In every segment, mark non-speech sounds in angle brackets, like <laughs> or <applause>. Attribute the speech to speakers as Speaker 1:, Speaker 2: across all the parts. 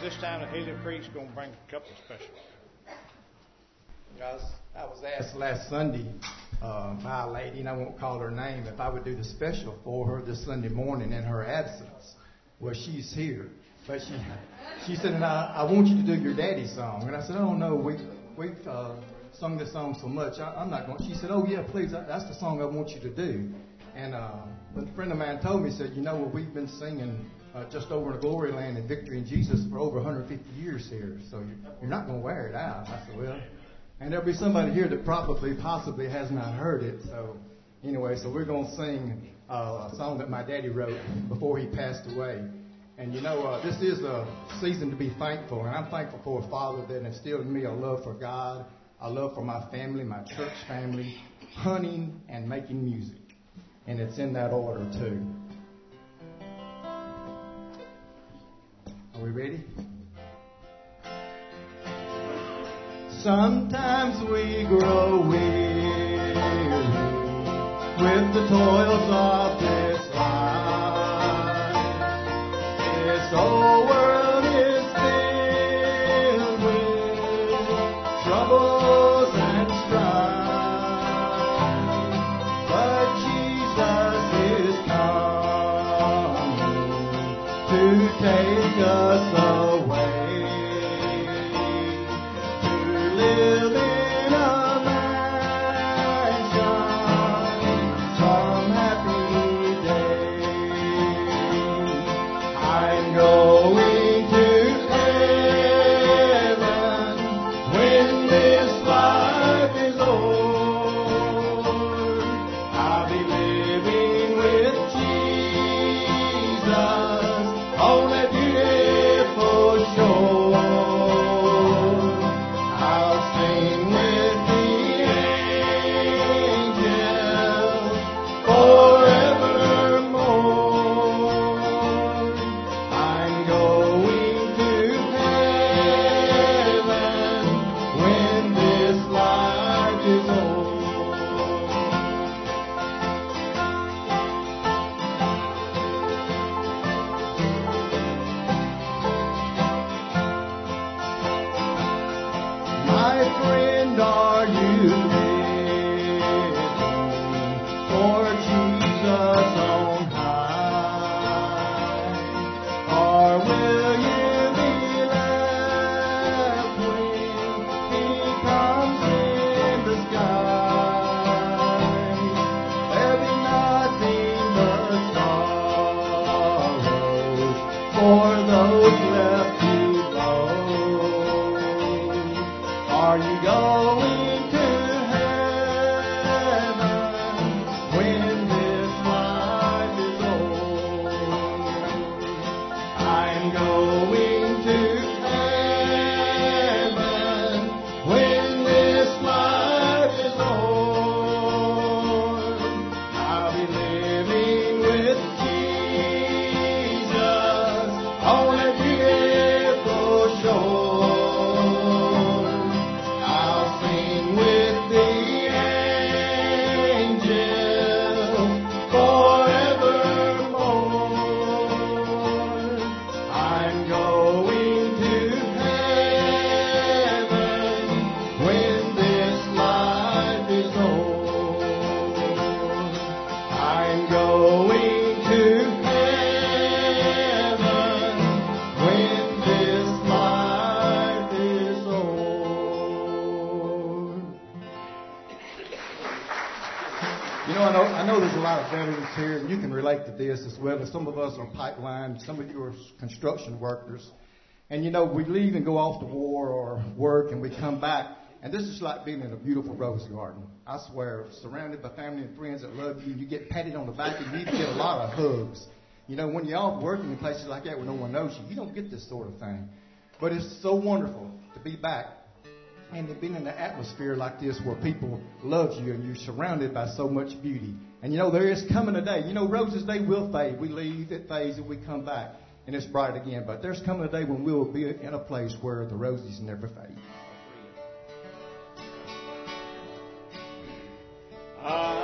Speaker 1: this time, the Haley Creek's going to bring a couple of specials.
Speaker 2: I was, I was asked last Sunday uh, by a lady, and I won't call her name, if I would do the special for her this Sunday morning in her absence. Well, she's here. But she, she said, and I, I want you to do your daddy song. And I said, oh, no, we, we've uh, sung this song so much, I, I'm not going. She said, oh, yeah, please, that's the song I want you to do. And uh, a friend of mine told me, said, you know, well, we've been singing uh, just over in the glory land and victory in Jesus for over 150 years here, so you're, you're not going to wear it out. I said, well, and there'll be somebody here that probably, possibly has not heard it. So, anyway, so we're going to sing uh, a song that my daddy wrote before he passed away. And you know, uh, this is a season to be thankful, and I'm thankful for a father that instilled in me a love for God, a love for my family, my church family, hunting and making music. And it's in that order, too. Are we ready? Sometimes we grow weary with the toils of this life. Us this as some of us are pipeline, some of you are construction workers. And you know, we leave and go off to war or work, and we come back, and this is like being in a beautiful rose garden. I swear, surrounded by family and friends that love you, you get patted on the back, and you get a lot of hugs. You know, when you're off working in places like that where no one knows you, you don't get this sort of thing. But it's so wonderful to be back and to be in an atmosphere like this where people love you and you're surrounded by so much beauty. And you know, there is coming a day. You know, roses, they will fade. We leave, it fades, and we come back, and it's bright again. But there's coming a day when we will be in a place where the roses never fade.
Speaker 3: I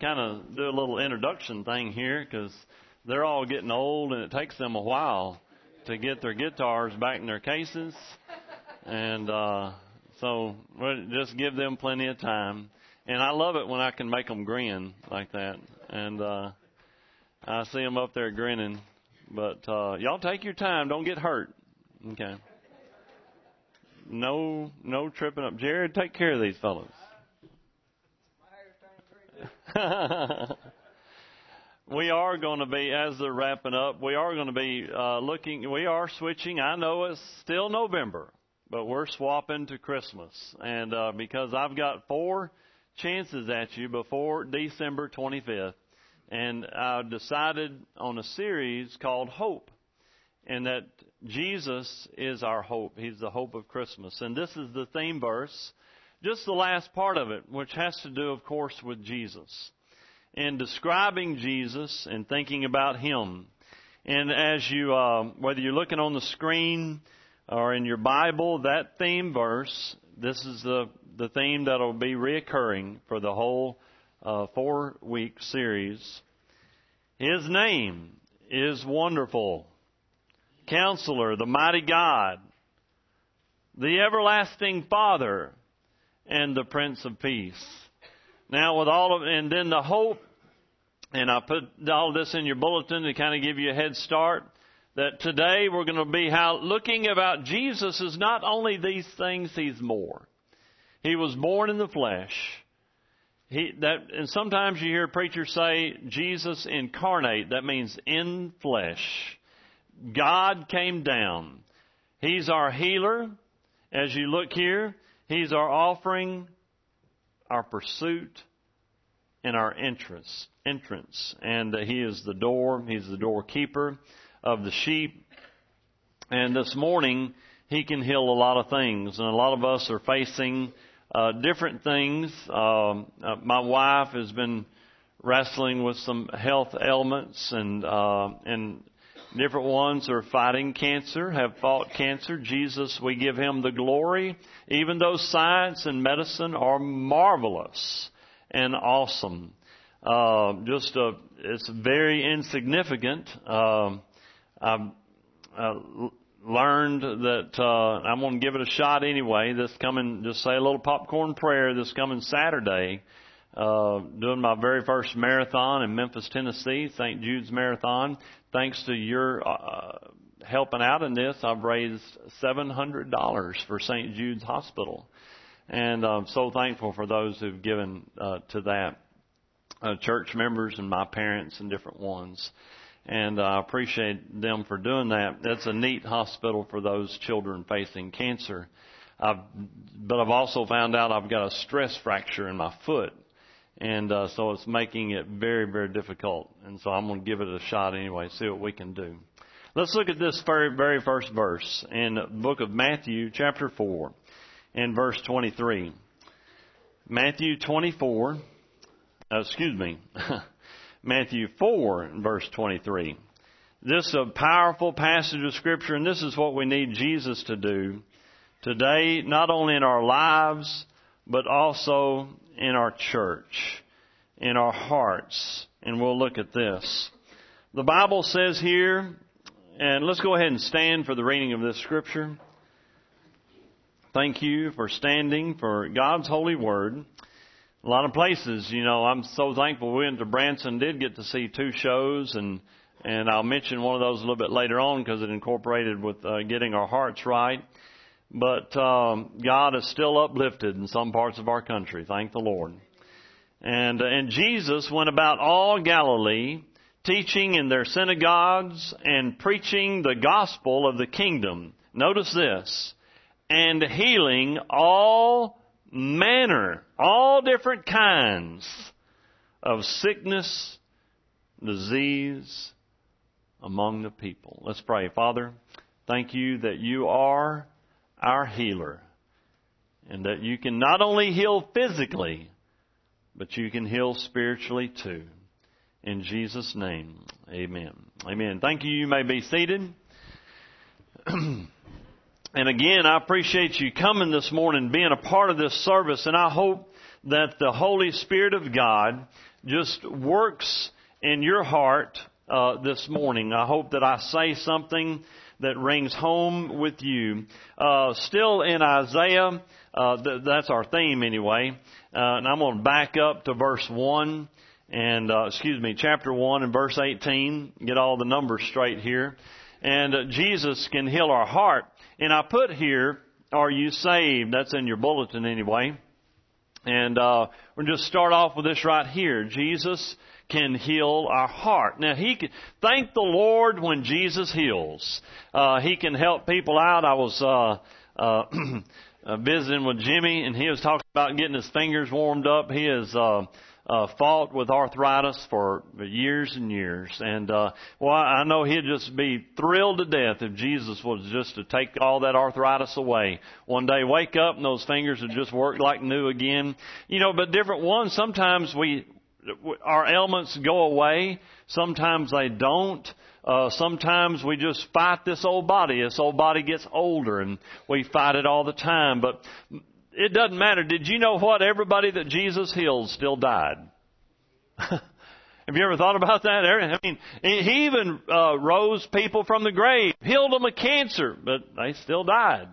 Speaker 3: kind of do a little introduction thing here because they're all getting old and it takes them a while to get their guitars back in their cases. And uh, so just give them plenty of time. And I love it when I can make them grin like that. And uh, I see them up there grinning. But uh, y'all take your time. Don't get hurt. Okay. No, no tripping up. Jared, take care of these fellows. <laughs> we are going to be, as they're wrapping up, we are going to be uh, looking, we are switching. I know it's still November, but we're swapping to Christmas. And uh, because I've got four chances at you before December 25th, and I decided on a series called Hope, and that Jesus is our hope. He's the hope of Christmas. And this is the theme verse just the last part of it, which has to do, of course, with Jesus. And describing Jesus and thinking about Him. And as you, uh, whether you're looking on the screen or in your Bible, that theme verse, this is the, the theme that'll be reoccurring for the whole uh, four week series. His name is Wonderful, Counselor, the Mighty God, the Everlasting Father, and the Prince of Peace. Now, with all of, and then the hope, and I put all this in your bulletin to kind of give you a head start. That today we're going to be how looking about Jesus is not only these things, He's more. He was born in the flesh. He, that, and sometimes you hear preachers say Jesus incarnate. That means in flesh. God came down. He's our healer. As you look here, He's our offering our pursuit, and our entrance. Entrance, and uh, He is the door. He's the doorkeeper of the sheep. And this morning, He can heal a lot of things, and a lot of us are facing uh, different things. Um, uh, my wife has been wrestling with some health ailments, and uh, and different ones are fighting cancer, have fought cancer. Jesus, we give Him the glory, even though science and medicine are marvelous and awesome. Uh, just a, it's very insignificant. Uh, I've uh, learned that uh, I'm going to give it a shot anyway. This coming, just say a little popcorn prayer. This coming Saturday, uh, doing my very first marathon in Memphis, Tennessee, St. Jude's Marathon. Thanks to your uh, helping out in this, I've raised $700 for St. Jude's Hospital. And I'm so thankful for those who've given uh, to that. Uh, church members and my parents and different ones. And I appreciate them for doing that. That's a neat hospital for those children facing cancer. I've, but I've also found out I've got a stress fracture in my foot and uh, so it's making it very, very difficult. And so I'm going to give it a shot anyway, see what we can do. Let's look at this very, very first verse in the book of Matthew, chapter 4, and verse 23. Matthew 24, uh, excuse me, <laughs> Matthew 4, verse 23. This is a powerful passage of Scripture, and this is what we need Jesus to do today, not only in our lives, but also in our church, in our hearts. And we'll look at this. The Bible says here, and let's go ahead and stand for the reading of this scripture. Thank you for standing for God's holy word. A lot of places, you know, I'm so thankful we went to Branson, did get to see two shows, and and I'll mention one of those a little bit later on because it incorporated with uh, getting our hearts right. But um, God is still uplifted in some parts of our country. Thank the Lord. And uh, and Jesus went about all Galilee, teaching in their synagogues and preaching the gospel of the kingdom. Notice this, and healing all manner, all different kinds of sickness, disease among the people. Let's pray. Father, thank you that you are our healer. And that you can not only heal physically, but you can heal spiritually too. In Jesus' name, amen. Amen. Thank you. You may be seated. <clears throat> and again, I appreciate you coming this morning, being a part of this service, and I hope that the Holy Spirit of God just works in your heart uh, this morning. I hope that I say something that rings home with you. Uh, still in Isaiah, uh, th- that's our theme anyway. Uh, and I'm going to back up to verse 1 and, uh, excuse me, chapter 1 and verse 18. Get all the numbers straight here. And uh, Jesus can heal our heart. And I put here, are you saved? That's in your bulletin anyway. And uh, we'll just start off with this right here. Jesus can heal our heart. Now he can, thank the Lord when Jesus heals. Uh, he can help people out. I was, uh, uh, <clears throat> uh, visiting with Jimmy and he was talking about getting his fingers warmed up. He is, uh, uh, fought with arthritis for years and years. And, uh, well, I know he'd just be thrilled to death if Jesus was just to take all that arthritis away. One day wake up and those fingers would just work like new again. You know, but different ones, sometimes we, our ailments go away. Sometimes they don't. Uh, sometimes we just fight this old body. This old body gets older and we fight it all the time. But it doesn't matter. Did you know what? Everybody that Jesus healed still died. <laughs> Have you ever thought about that? I mean, he even uh, rose people from the grave, healed them of cancer, but they still died.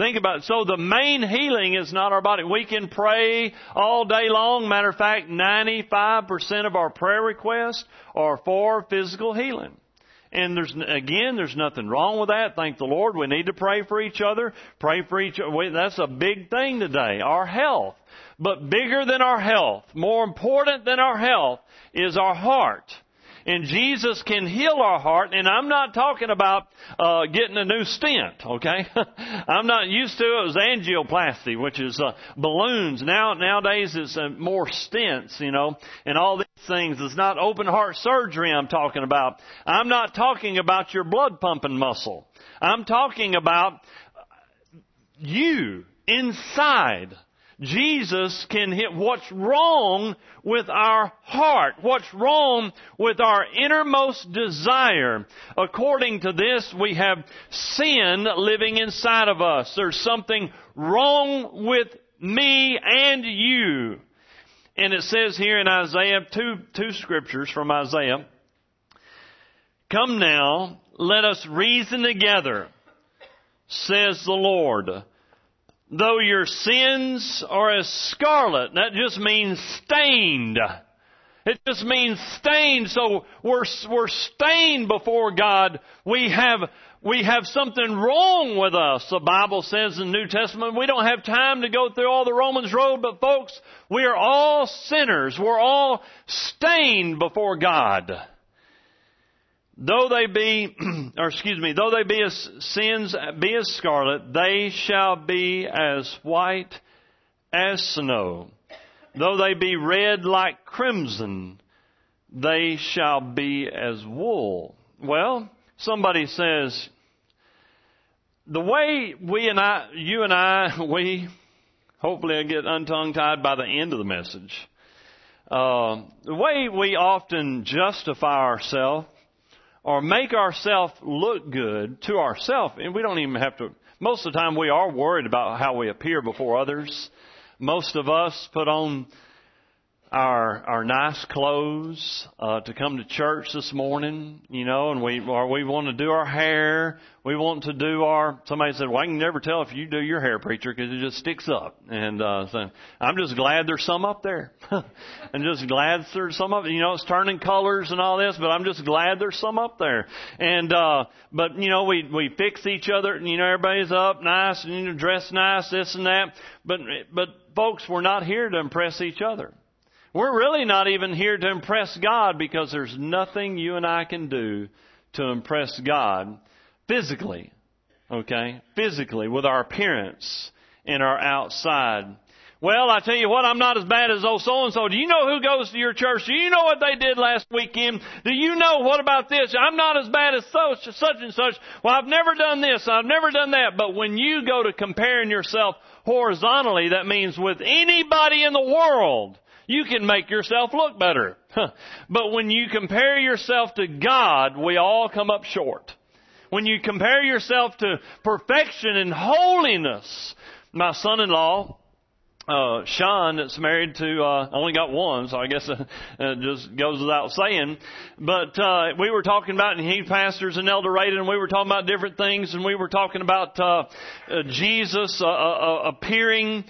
Speaker 3: Think about it. So the main healing is not our body. We can pray all day long. Matter of fact, 95% of our prayer requests are for physical healing. And there's, again, there's nothing wrong with that. Thank the Lord. We need to pray for each other. Pray for each other. That's a big thing today. Our health. But bigger than our health, more important than our health, is our heart. And Jesus can heal our heart, and I'm not talking about uh, getting a new stent, okay? <laughs> I'm not used to it. It was angioplasty, which is uh, balloons. Now nowadays it's uh, more stents, you know, and all these things. It's not open heart surgery I'm talking about. I'm not talking about your blood pumping muscle. I'm talking about you inside Jesus can hit what's wrong with our heart, what's wrong with our innermost desire. According to this, we have sin living inside of us. There's something wrong with me and you. And it says here in Isaiah, two, two scriptures from Isaiah. Come now, let us reason together, says the Lord though your sins are as scarlet. That just means stained. It just means stained. So we're, we're stained before God. We have, we have something wrong with us. The Bible says in the New Testament, we don't have time to go through all the Romans road, but folks, we are all sinners. We're all stained before God though they be, <clears throat> or excuse me, though they be as sins be as scarlet, they shall be as white as snow. Though they be red like crimson, they shall be as wool. Well, somebody says, the way we and I, you and I, <laughs> we, hopefully I get untongue tied by the end of the message. Uh, the way we often justify ourselves or make ourselves look good to ourselves, and we don't even have to, most of the time we are worried about how we appear before others. Most of us put on our our nice clothes uh, to come to church this morning, you know, and we or we want to do our hair. We want to do our. Somebody said, "Well, I can never tell if you do your hair, preacher, because it just sticks up." And uh, so I'm just glad there's some up there. <laughs> I'm just glad there's some up. You know, it's turning colors and all this, but I'm just glad there's some up there. And uh, but you know, we we fix each other. You know, everybody's up nice and you know, dressed nice, this and that. But but folks, we're not here to impress each other. We're really not even here to impress God because there's nothing you and I can do to impress God physically. Okay? Physically, with our appearance and our outside. Well, I tell you what, I'm not as bad as old so and so. Do you know who goes to your church? Do you know what they did last weekend? Do you know what about this? I'm not as bad as such, such and such. Well, I've never done this. I've never done that. But when you go to comparing yourself horizontally, that means with anybody in the world, you can make yourself look better. but when you compare yourself to God, we all come up short. When you compare yourself to perfection and holiness, my son-in-law, uh, Sean that's married to, uh, only got one, so I guess <laughs> uh, it just goes without saying. But, uh, we were talking about, and he pastors in El Dorado, and we were talking about different things, and we were talking about, uh, uh Jesus, uh, uh, appearing,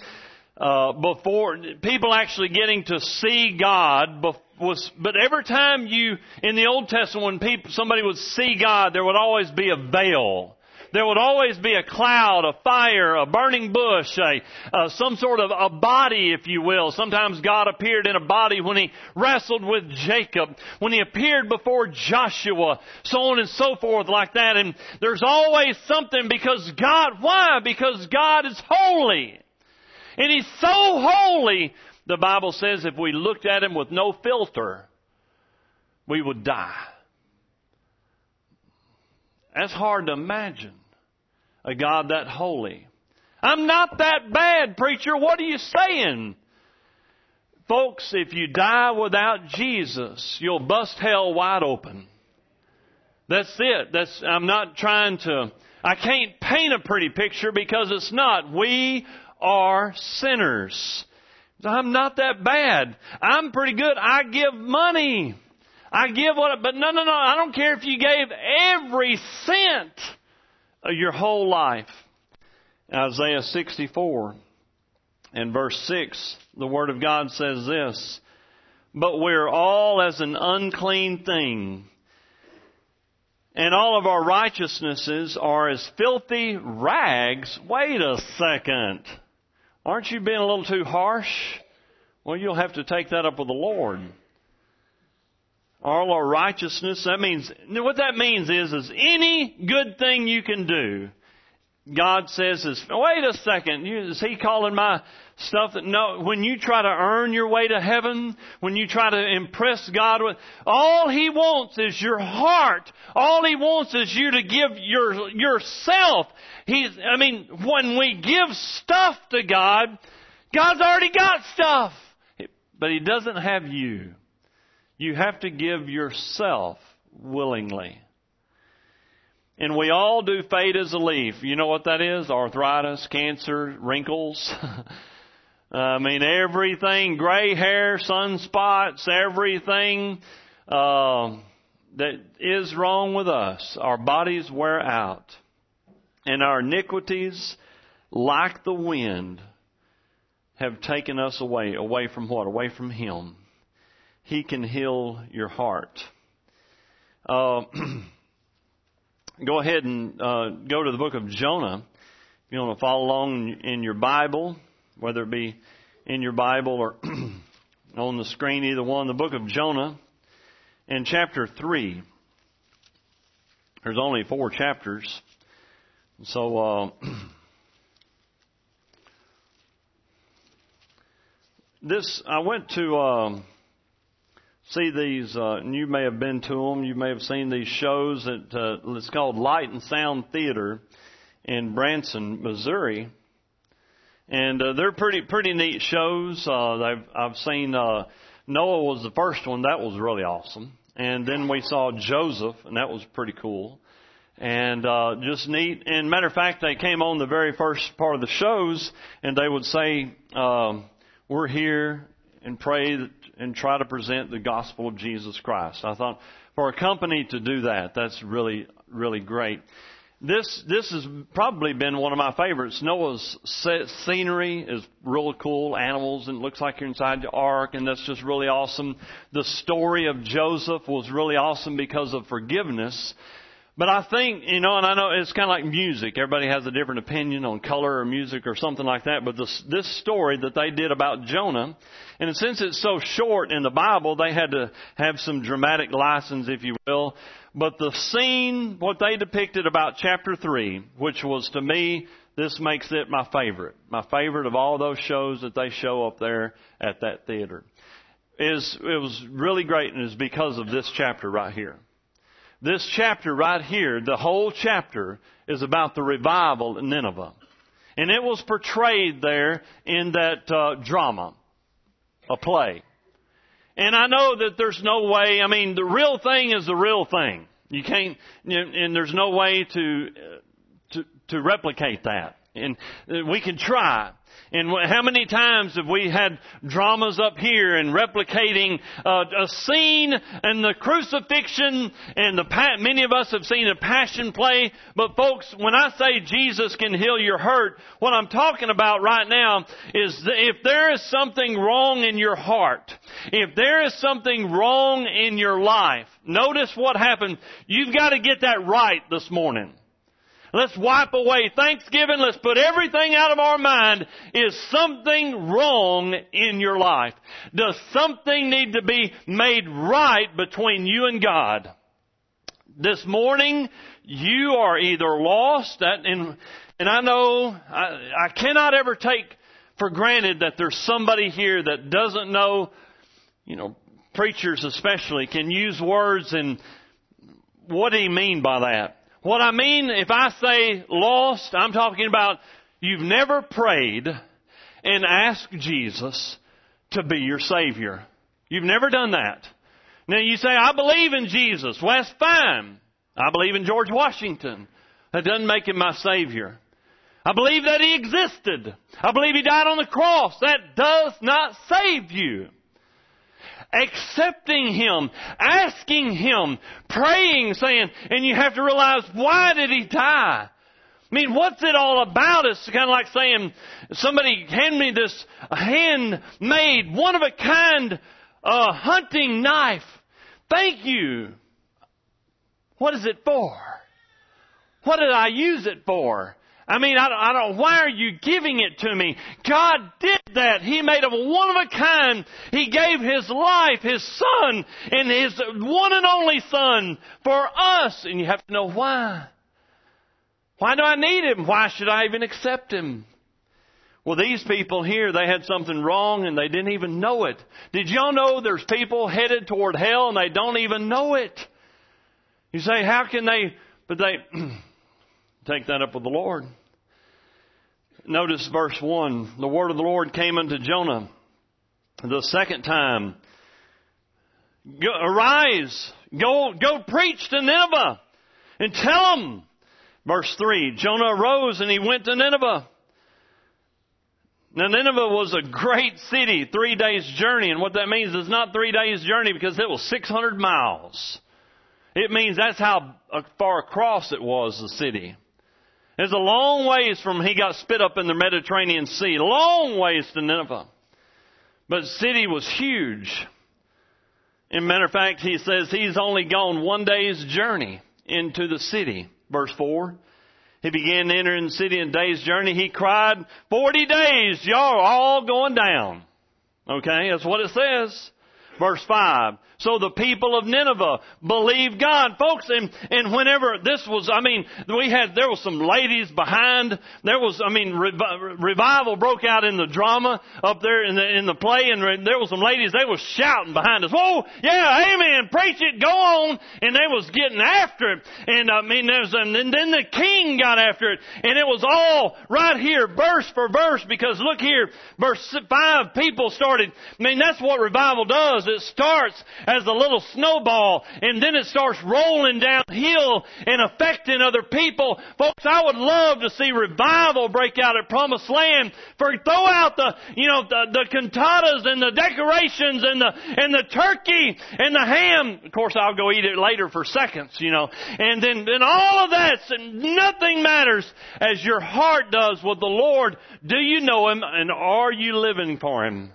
Speaker 3: uh, before people actually getting to see God was, but every time you in the Old Testament when people somebody would see God, there would always be a veil. There would always be a cloud, a fire, a burning bush, a uh, some sort of a body, if you will. Sometimes God appeared in a body when He wrestled with Jacob, when He appeared before Joshua, so on and so forth, like that. And there's always something because God. Why? Because God is holy. And He's so holy, the Bible says if we looked at Him with no filter, we would die. That's hard to imagine. A God that holy. I'm not that bad, preacher. What are you saying? Folks, if you die without Jesus, you'll bust hell wide open. That's it. That's, I'm not trying to, I can't paint a pretty picture because it's not. We are sinners. I'm not that bad. I'm pretty good. I give money. I give what, but no, no, no. I don't care if you gave every cent of your whole life. Isaiah 64 and verse 6, the Word of God says this, But we're all as an unclean thing, and all of our righteousnesses are as filthy rags. Wait a second. Aren't you being a little too harsh? Well, you'll have to take that up with the Lord. all our righteousness. That means, what that means is, is any good thing you can do, God says is, wait a second, is he calling my stuff that, no, when you try to earn your way to heaven, when you try to impress God with, all he wants is your heart. All he wants is you to give your, yourself. He's, I mean, when we give stuff to God, God's already got stuff. But he doesn't have you. You have to give yourself willingly. And we all do fade as a leaf. You know what that is? Arthritis, cancer, wrinkles. <laughs> I mean, everything, gray hair, sunspots, everything uh, that is wrong with us. Our bodies wear out. And our iniquities, like the wind, have taken us away. Away from what? Away from Him. He can heal your heart. Uh, <clears throat> go ahead and uh, go to the book of Jonah. If you want to follow along in your Bible, whether it be in your Bible or <clears throat> on the screen, either one, the book of Jonah in chapter 3. There's only four chapters. So, uh, <clears throat> this, I went to, um, see these, uh, and you may have been to them. You may have seen these shows. that uh, it's called Sight and Sound Theater in Branson, Missouri, and uh, they're pretty pretty neat shows. Uh, I've I've seen uh, Noah was the first one. That was really awesome. And then we saw Joseph, and that was pretty cool. And uh, just neat. And matter of fact, they came on the very first part of the shows, and they would say, um, "We're here and pray and try to present the gospel of Jesus Christ. I thought for a company to do that, that's really, really great. This, this has probably been one of my favorites. Noah's scenery is really cool. Animals and it looks like you're inside the ark and that's just really awesome. The story of Joseph was really awesome because of forgiveness. But I think, you know, and I know it's kind of like music. Everybody has a different opinion on color or music or something like that. But this, this story that they did about Jonah, and since it's so short in the Bible, they had to have some dramatic license, if you will. But the scene, what they depicted about chapter 3, which was to me, this makes it my favorite. My favorite of all those shows that they show up there at that theater. Is, it was really great and it's because of this chapter right here. This chapter right here, the whole chapter, is about the revival in Nineveh. And it was portrayed there in that uh, drama, a play. And I know that there's no way, I mean, the real thing is the real thing. You can't, and there's no way to, uh, to, to replicate that. And uh, we can try. And how many times have we had dramas up here and replicating uh, a scene and the crucifixion and the pa- many of us have seen a passion play. But folks, when I say Jesus can heal your hurt, what I'm talking about right now is if there is something wrong in your heart, if there is something wrong in your life, notice what happened. You've got to get that right this morning. Let's wipe away Thanksgiving. Let's put everything out of our mind. Is something wrong in your life? Does something need to be made right between you and God? This morning, you are either lost, and, and I know I, I cannot ever take for granted that there's somebody here that doesn't know, you know, preachers especially can use words and what do you mean by that? What I mean, if I say lost, I'm talking about you've never prayed and asked Jesus to be your Savior. You've never done that. Now you say, I believe in Jesus. Well, that's fine. I believe in George Washington. That doesn't make him my Savior. I believe that he existed. I believe he died on the cross. That does not save you accepting Him, asking Him, praying, saying, and you have to realize, why did He die? I mean, what's it all about? It's kind of like saying, somebody hand me this handmade, one of a kind, uh, hunting knife. Thank you. What is it for? What did I use it for? I mean, I don't, I don't, why are you giving it to me? God did that. He made a one of a kind. He gave His life, His Son, and His one and only Son for us. And you have to know why. Why do I need Him? Why should I even accept Him? Well, these people here, they had something wrong and they didn't even know it. Did y'all know there's people headed toward hell and they don't even know it? You say, how can they, but they, <clears throat> take that up with the Lord. Notice verse 1. The word of the Lord came unto Jonah the second time. Go, arise, go, go preach to Nineveh and tell them. Verse 3. Jonah arose and he went to Nineveh now Nineveh was a great city, three days journey, and what that means is not three days journey because it was 600 miles. It means that's how far across it was, the city. It's a long ways from he got spit up in the Mediterranean Sea, long ways to Nineveh. But the city was huge. In matter of fact, he says he's only gone one day's journey into the city. Verse 4. He began entering the city in a day's journey. He cried, 40 days, y'all are all going down. Okay, that's what it says. Verse 5. So the people of Nineveh believed God. Folks, and, and whenever this was, I mean, we had, there was some ladies behind. There was, I mean, revival broke out in the drama up there in the, in the play and there was some ladies, they were shouting behind us. Whoa, yeah, amen, preach it, go on. And they was getting after it. And I mean, there's, and then the king got after it. And it was all right here, verse for verse, because look here, verse 5, people started, I mean, that's what revival does. It starts as a little snowball and then it starts rolling downhill and affecting other people. Folks, I would love to see revival break out at Promised Land for throw out the, you know, the, the cantatas and the decorations and the, and the turkey and the ham. Of course, I'll go eat it later for seconds, you know. And then, then all of that, and nothing matters as your heart does with the Lord. Do you know Him and are you living for Him?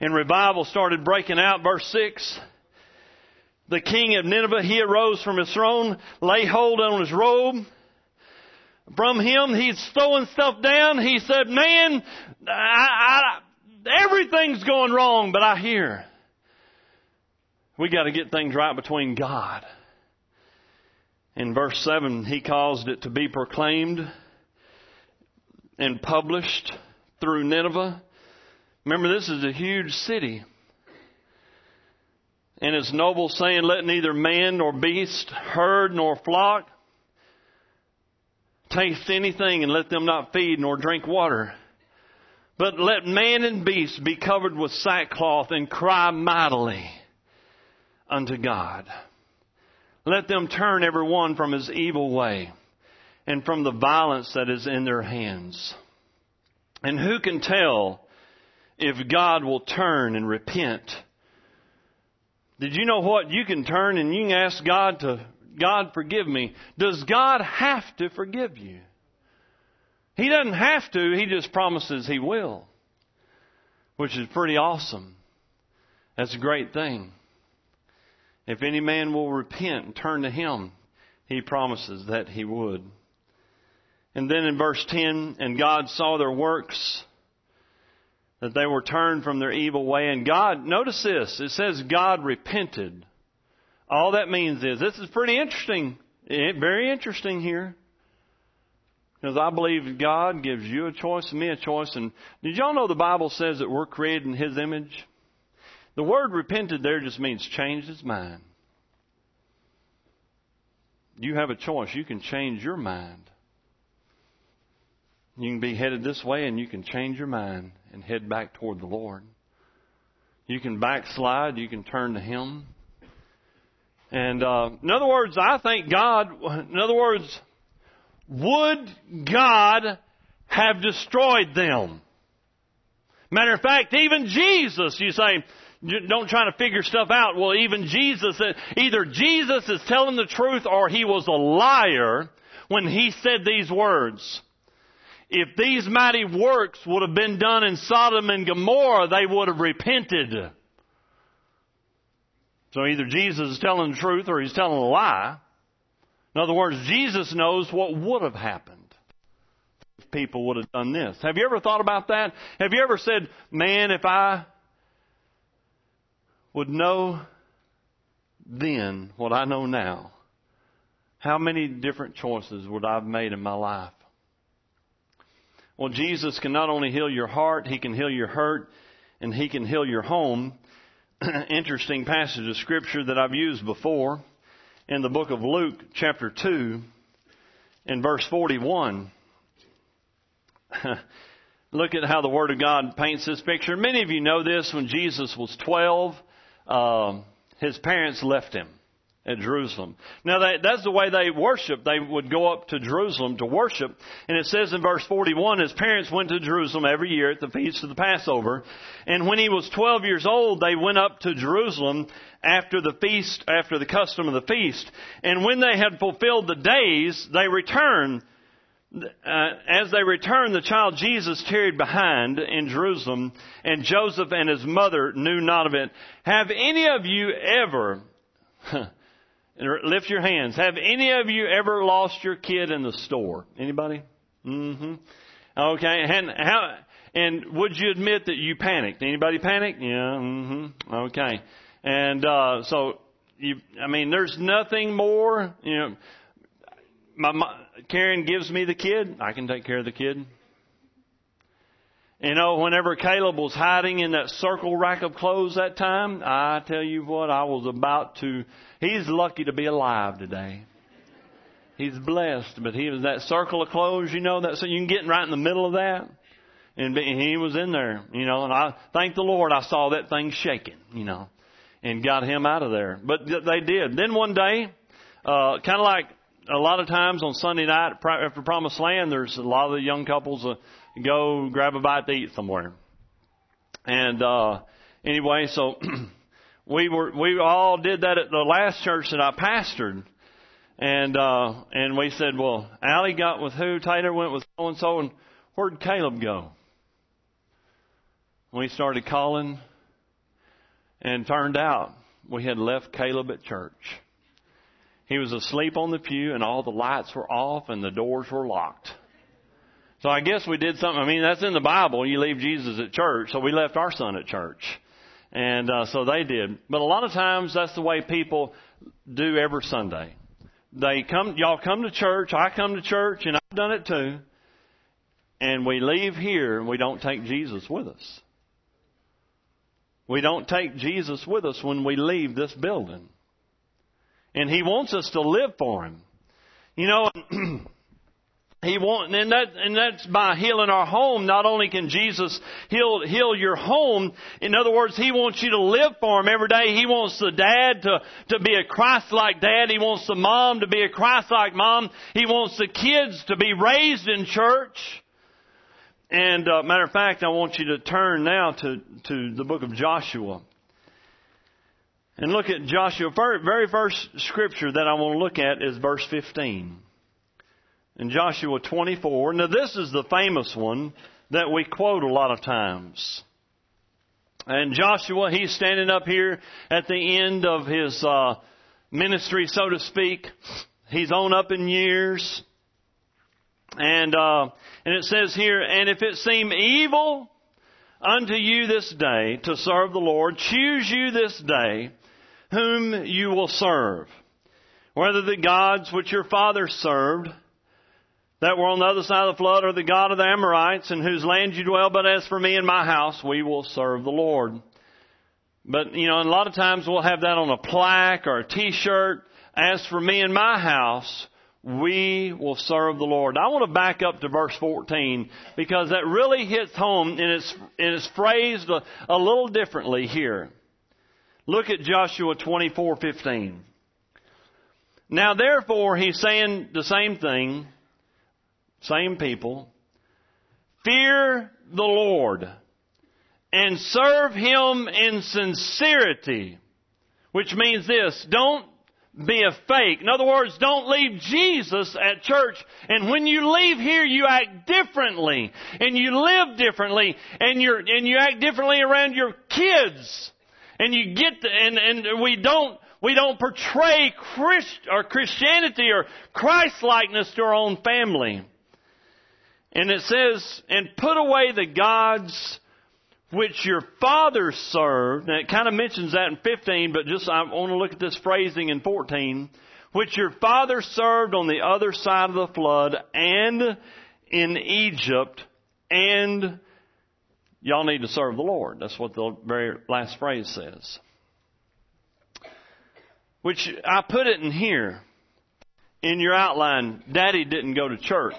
Speaker 3: And revival started breaking out, verse 6 the king of Nineveh, he arose from his throne, lay hold on his robe. From him, he's throwing stuff down. He said, man, I, I, everything's going wrong, but I hear. We got to get things right between God. In verse 7, he caused it to be proclaimed and published through Nineveh. Remember, this is a huge city and his nobles saying, Let neither man nor beast, herd nor flock taste anything, and let them not feed nor drink water. But let man and beast be covered with sackcloth and cry mightily unto God. Let them turn every one from his evil way and from the violence that is in their hands. And who can tell if God will turn and repent did you know what? You can turn and you can ask God to, God forgive me. Does God have to forgive you? He doesn't have to, He just promises He will. Which is pretty awesome. That's a great thing. If any man will repent and turn to Him, He promises that He would. And then in verse 10, and God saw their works that they were turned from their evil way. And God, notice this, it says God repented. All that means is, this is pretty interesting, eh, very interesting here. Because I believe God gives you a choice and me a choice. And did y'all know the Bible says that we're created in His image? The word repented there just means changed his mind. You have a choice. You can change your mind. You can be headed this way and you can change your mind and head back toward the Lord. You can backslide, you can turn to Him. And uh, in other words, I think God, in other words, would God have destroyed them? Matter of fact, even Jesus, you say, don't try to figure stuff out. Well, even Jesus, either Jesus is telling the truth or he was a liar when he said these words. If these mighty works would have been done in Sodom and Gomorrah, they would have repented. So either Jesus is telling the truth or he's telling a lie. In other words, Jesus knows what would have happened. If people would have done this. Have you ever thought about that? Have you ever said, man, if I would know then what I know now, how many different choices would I have made in my life? Well, Jesus can not only heal your heart, He can heal your hurt, and He can heal your home. <clears throat> Interesting passage of Scripture that I've used before in the book of Luke, chapter 2, in verse 41. <laughs> Look at how the Word of God paints this picture. Many of you know this when Jesus was 12, uh, his parents left him at Jerusalem. Now that's the way they worship. They would go up to Jerusalem to worship. And it says in verse 41, his parents went to Jerusalem every year at the feast of the Passover. And when he was 12 years old, they went up to Jerusalem after the feast, after the custom of the feast. And when they had fulfilled the days, they returned. Uh, as they returned, the child Jesus tarried behind in Jerusalem, and Joseph and his mother knew not of it. Have any of you ever <laughs> Lift your hands. Have any of you ever lost your kid in the store? Anybody? Mm-hmm. Okay. And how? And would you admit that you panicked? Anybody panic? Yeah. Mm-hmm. Okay. And uh, so you. I mean, there's nothing more. You know, my, my Karen gives me the kid. I can take care of the kid. You know, whenever Caleb was hiding in that circle rack of clothes that time, I tell you what, I was about to. He's lucky to be alive today. He's blessed, but he was that circle of clothes, you know, that so you can get right in the middle of that. And he was in there, you know, and I thank the Lord I saw that thing shaking, you know, and got him out of there. But they did. Then one day, uh, kind of like a lot of times on Sunday night after Promised Land, there's a lot of the young couples. Uh, go grab a bite to eat somewhere. And uh anyway, so <clears throat> we were we all did that at the last church that I pastored. And uh and we said, Well, Allie got with who? Taylor went with so and so and where'd Caleb go? We started calling and turned out we had left Caleb at church. He was asleep on the pew and all the lights were off and the doors were locked. So I guess we did something. I mean, that's in the Bible. You leave Jesus at church. So we left our son at church. And uh, so they did. But a lot of times that's the way people do every Sunday. They come, y'all come to church. I come to church, and I've done it too. And we leave here and we don't take Jesus with us. We don't take Jesus with us when we leave this building. And He wants us to live for Him. You know, <clears throat> He want, and that, and that's by healing our home. Not only can Jesus heal, heal your home, in other words, He wants you to live for Him every day. He wants the dad to, to be a Christ-like dad. He wants the mom to be a Christ-like mom. He wants the kids to be raised in church. And, uh, matter of fact, I want you to turn now to, to the book of Joshua. And look at Joshua. Very first scripture that I want to look at is verse 15 in Joshua 24. Now, this is the famous one that we quote a lot of times. And Joshua, he's standing up here at the end of his uh, ministry, so to speak. He's on up in years. And, uh, and it says here, and if it seem evil unto you this day to serve the Lord, choose you this day whom you will serve. Whether the gods which your fathers served, that were on the other side of the flood are the God of the Amorites in whose land you dwell. But as for me and my house, we will serve the Lord. But, you know, a lot of times we'll have that on a plaque or a t-shirt. As for me and my house, we will serve the Lord. I want to back up to verse 14 because that really hits home and it's, and it's phrased a, a little differently here. Look at Joshua 24:15. Now therefore he's saying the same thing same people. Fear the Lord and serve Him in sincerity, which means this, don't be a fake. In other words, don't leave Jesus at church. And when you leave here, you act differently. And you live differently. And you and you act differently around your kids. And you get, and, and we don't, we don't portray Christ, or Christianity or Christ likeness to our own family. And it says, and put away the gods which your fathers served. And it kind of mentions that in 15, but just I want to look at this phrasing in 14. Which your fathers served on the other side of the flood and in Egypt and y'all need to serve the Lord. That's what the very last phrase says. Which I put it in here in your outline. Daddy didn't go to church.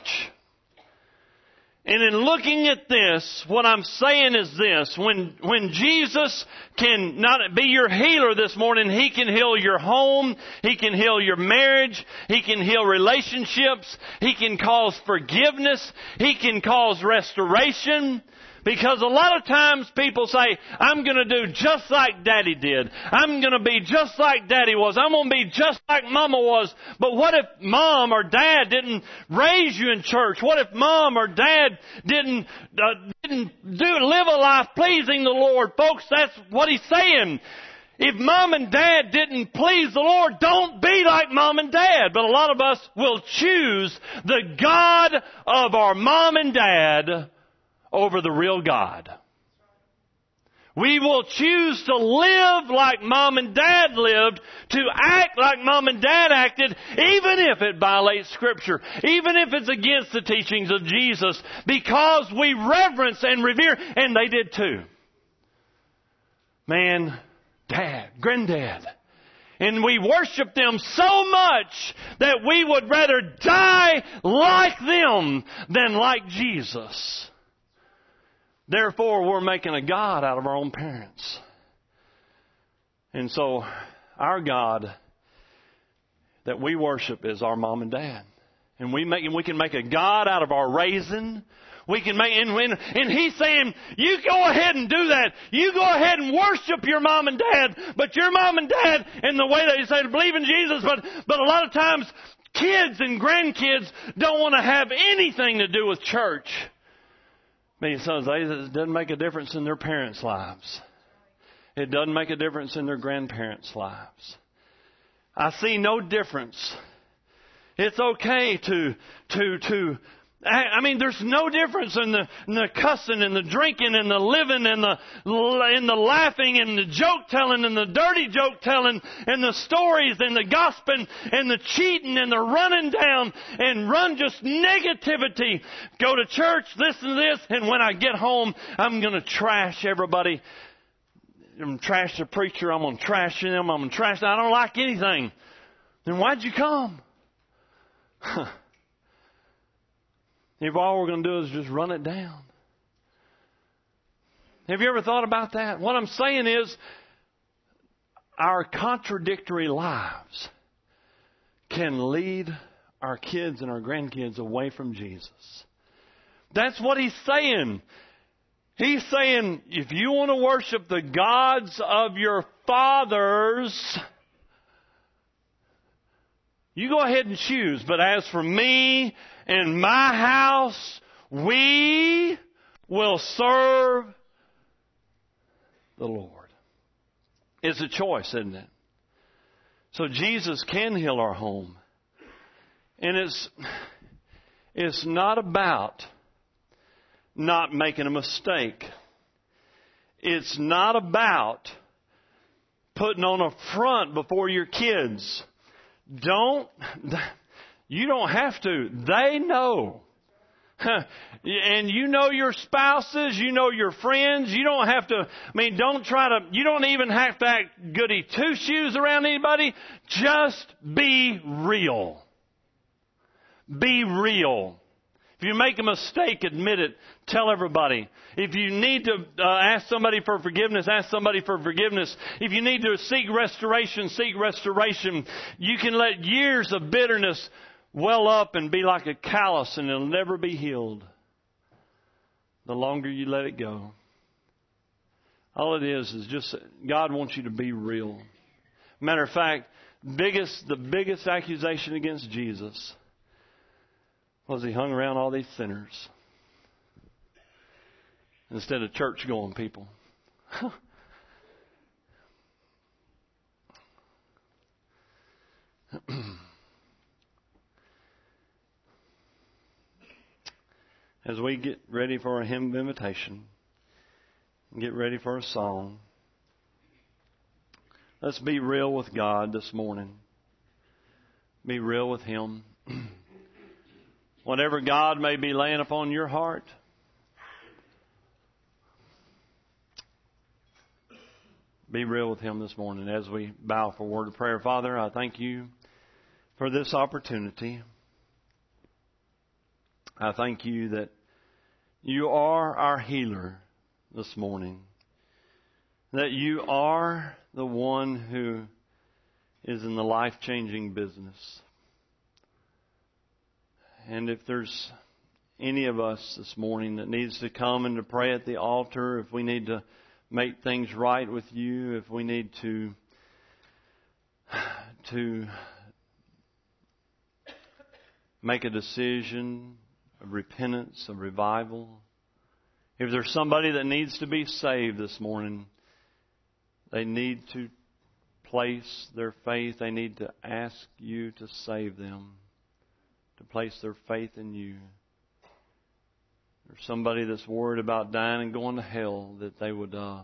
Speaker 3: And in looking at this, what I'm saying is this. When, when Jesus can not be your healer this morning, He can heal your home, He can heal your marriage, He can heal relationships, He can cause forgiveness, He can cause restoration, because a lot of times people say, I'm going to do just like daddy did. I'm going to be just like daddy was. I'm going to be just like mama was. But what if mom or dad didn't raise you in church? What if mom or dad didn't, uh, didn't do, live a life pleasing the Lord? Folks, that's what he's saying. If mom and dad didn't please the Lord, don't be like mom and dad. But a lot of us will choose the God of our mom and dad over the real God. We will choose to live like mom and dad lived, to act like mom and dad acted, even if it violates scripture, even if it's against the teachings of Jesus, because we reverence and revere, and they did too. Man, dad, granddad. And we worship them so much that we would rather die like them than like Jesus. Therefore, we're making a God out of our own parents. And so, our God that we worship is our mom and dad. And we make, we can make a God out of our raising. We can make, and, and, and he's saying, you go ahead and do that. You go ahead and worship your mom and dad, but your mom and dad, in the way that you say to believe in Jesus, but, but a lot of times, kids and grandkids don't want to have anything to do with church many sons, it doesn't make a difference in their parents' lives. It doesn't make a difference in their grandparents' lives. I see no difference. It's okay to, to, to I mean, there's no difference in the, in the cussing and the drinking and the living and the, and the laughing and the joke telling and the dirty joke telling and the stories and the gossiping and the cheating and the running down and run just negativity. Go to church, listen to this, and when I get home, I'm gonna trash everybody. I'm gonna trash the preacher, I'm gonna trash them, I'm gonna trash, I don't like anything. Then why'd you come? If all we're going to do is just run it down. Have you ever thought about that? What I'm saying is, our contradictory lives can lead our kids and our grandkids away from Jesus. That's what he's saying. He's saying, if you want to worship the gods of your fathers, you go ahead and choose. But as for me and my house, we will serve the Lord. It's a choice, isn't it? So Jesus can heal our home. And it's, it's not about not making a mistake. It's not about putting on a front before your kids. Don't, you don't have to. They know. and you know your spouses, you know your friends, you don't have to, I mean, don't try to, you don't even have to act goody two shoes around anybody. Just be real. Be real. If you make a mistake, admit it. Tell everybody. If you need to uh, ask somebody for forgiveness, ask somebody for forgiveness. If you need to seek restoration, seek restoration. You can let years of bitterness well up and be like a callus and it'll never be healed. The longer you let it go. All it is is just God wants you to be real. Matter of fact, biggest the biggest accusation against Jesus was he hung around all these sinners instead of church going people. <laughs>
Speaker 4: as we get ready for a hymn of invitation, get ready for a song, let's be real with God this morning. Be real with Him. <clears throat> Whatever God may be laying upon your heart, be real with Him this morning as we bow for a word of prayer. Father, I thank you for this opportunity. I thank you that you are our healer this morning. That you are the one who is in the life changing business. And if there's any of us this morning that needs to come and to pray at the altar, if we need to make things right with you, if we need to to make a decision of repentance, of revival. If there's somebody that needs to be saved this morning, they need to place their faith, they need to ask you to save them, to place their faith in you. There's somebody that's worried about dying and going to hell that they would uh,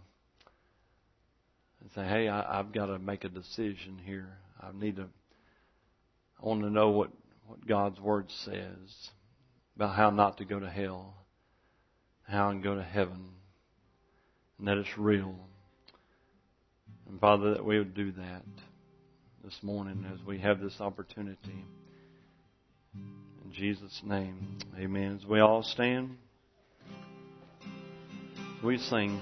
Speaker 4: say, "Hey, I, I've got to make a decision here. I need to. I want to know what what God's Word says about how not to go to hell, how to go to heaven, and that it's real. And Father, that we would do that this morning as we have this opportunity. In Jesus' name, amen. As we all stand, we sing.